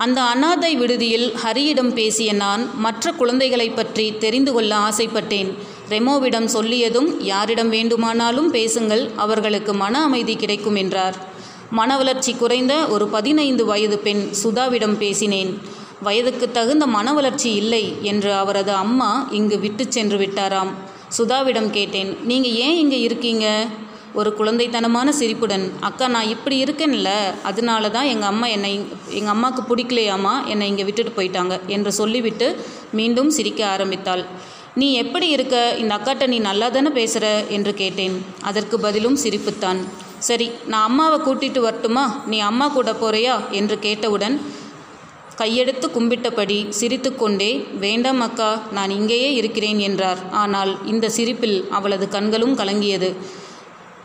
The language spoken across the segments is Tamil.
அந்த அனாதை விடுதியில் ஹரியிடம் பேசிய நான் மற்ற குழந்தைகளைப் பற்றி தெரிந்து கொள்ள ஆசைப்பட்டேன். ரெமோவிடம் சொல்லியதும் யாரிடம் வேண்டுமானாலும் பேசுங்கள் அவர்களுக்கு மன அமைதி கிடைக்கும் என்றார். மன வளர்ச்சி குறைந்த ஒரு பதினைந்து வயது பெண் சுதாவிடம் பேசினேன். வயதுக்கு தகுந்த மன வளர்ச்சி இல்லை என்று அவரது அம்மா இங்கு விட்டு சென்று விட்டாராம். சுதாவிடம் கேட்டேன் நீங்கள் ஏன் இங்கே இருக்கீங்க? ஒரு குழந்தைத்தனமான சிரிப்புடன் அக்கா நான் இப்படி இருக்கேன்ல அதனால தான் எங்கள் அம்மா என்னை எங்கள் அம்மாவுக்கு பிடிக்கலையாமா என்னை இங்கே விட்டுட்டு போயிட்டாங்க என்று சொல்லிவிட்டு மீண்டும் சிரிக்க ஆரம்பித்தாள். நீ எப்படி இருக்க? இந்த அக்காட்ட நீ நல்லா தானே பேசுகிற என்று கேட்டேன். அதற்கு பதிலும் சிரிப்புத்தான். சரி நான் அம்மாவை கூட்டிட்டு வரட்டுமா? நீ அம்மா கூட போறியா? என்று கேட்டவுடன் கையெடுத்து கும்பிட்டபடி சிரித்துக்கொண்டே வேண்டாம் அக்கா நான் இங்கேயே இருக்கிறேன் என்றார். ஆனால் இந்த சிரிப்பில் அவளது கண்களும் கலங்கியது.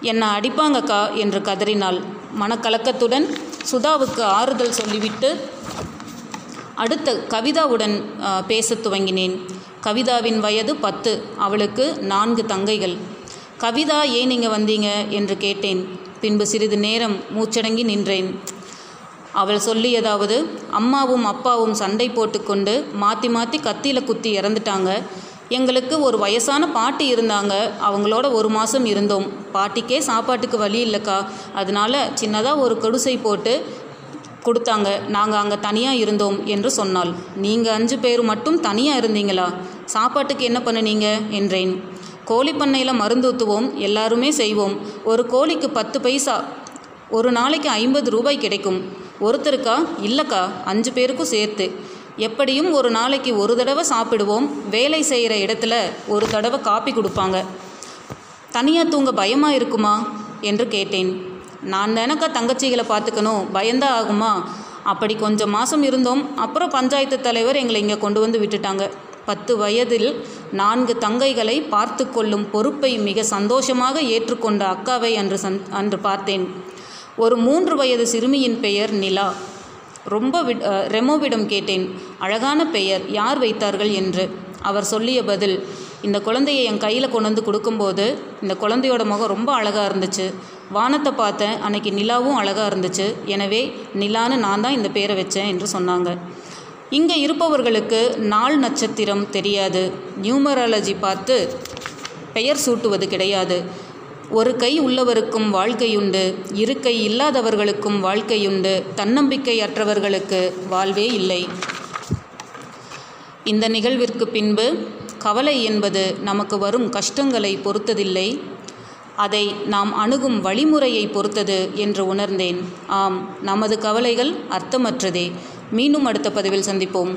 என்னை அடிப்பாங்கக்கா என்று கதறினாள். மனக்கலக்கத்துடன் சுதாவுக்கு ஆறுதல் சொல்லிவிட்டு அடுத்த கவிதாவுடன் பேசத் துவங்கினேன். கவிதாவின் வயது பத்து அவளுக்கு நான்கு தங்கைகள். கவிதா ஏன் இங்கே வந்தீங்க? என்று கேட்டேன். பின்பு சிறிது நேரம் மூச்சடங்கி நின்றேன். அவள் சொல்லியதாவது அம்மாவும் அப்பாவும் சண்டை போட்டுக்கொண்டு மாற்றி மாற்றி கத்தியில் குத்தி இறந்துட்டாங்க. எங்களுக்கு ஒரு வயசான பாட்டி இருந்தாங்க. அவங்களோட ஒரு மாதம் இருந்தோம். பாட்டிக்கே சாப்பாட்டுக்கு வழி இல்லைக்கா. அதனால சின்னதாக ஒரு குடிசை போட்டு கொடுத்தாங்க. நாங்கள் அங்கே தனியாக இருந்தோம் என்று சொன்னாள். நீங்கள் அஞ்சு பேர் மட்டும் தனியாக இருந்தீங்களா? சாப்பாட்டுக்கு என்ன பண்ணுனீங்க? என்றேன். கோழி பண்ணையில் மருந்து ஊற்றுவோம் எல்லாருமே செய்வோம். ஒரு கோழிக்கு பத்து பைசா ஒரு நாளைக்கு ஐம்பது ரூபாய் கிடைக்கும். ஒருத்தருக்கா? இல்லைக்கா. அஞ்சு பேருக்கும் சேர்த்து. எப்படியும் ஒரு நாளைக்கு ஒரு தடவை சாப்பிடுவோம். வேலை செய்கிற இடத்துல ஒரு தடவை காப்பி கொடுப்பாங்க. தனியாக தூங்க பயமாக இருக்குமா? என்று கேட்டேன். நான் தானக்கா தங்கச்சிகளை பார்த்துக்கணும். பயந்தா ஆகுமா? அப்படி கொஞ்சம் மாதம் இருந்தோம். அப்புறம் பஞ்சாயத்து தலைவர் எங்களை இங்கே கொண்டு வந்து விட்டுட்டாங்க. பத்து வயதில் நான்கு தங்கைகளை பார்த்து கொள்ளும் பொறுப்பை மிக சந்தோஷமாக ஏற்றுக்கொண்ட அக்காவை அன்று சந் அன்று பார்த்தேன். ஒரு மூன்று வயது சிறுமியின் பெயர் நிலா. ரொம்ப வி ரெமோவிடம் கேட்டேன். அழகான பெயர் யார் வைத்தார்கள் என்று? அவர் சொல்லிய பதில் இந்த குழந்தையை என் கையில் கொண்டு வந்து கொடுக்கும்போது இந்த குழந்தையோட முகம் ரொம்ப அழகாக இருந்துச்சு. வானத்தை பார்த்தேன் அன்னைக்கு நிலாவும் அழகாக இருந்துச்சு. எனவே நிலான்னு நான் தான் இந்த பேரை வச்சேன் என்று சொன்னாங்க. இங்கே இருப்பவர்களுக்கு நாள் நட்சத்திரம் தெரியாது. நியூமராலஜி பார்த்து பெயர் சூட்டுவது கிடையாது. ஒரு கை உள்ளவருக்கும் வாழ்க்கையுண்டு இரு கை இல்லாதவர்களுக்கும் வாழ்க்கையுண்டு தன்னம்பிக்கையற்றவர்களுக்கு வாழ்வே இல்லை. இந்த நிகழ்விற்கு பின்பு கவலை என்பது நமக்கு வரும் கஷ்டங்களை பொறுத்ததில்லை. அதை நாம் அணுகும் வழிமுறையை பொறுத்தது என்று உணர்ந்தேன். ஆம் நமது கவலைகள் அர்த்தமற்றதே. மீண்டும் அடுத்த பதிவில் சந்திப்போம்.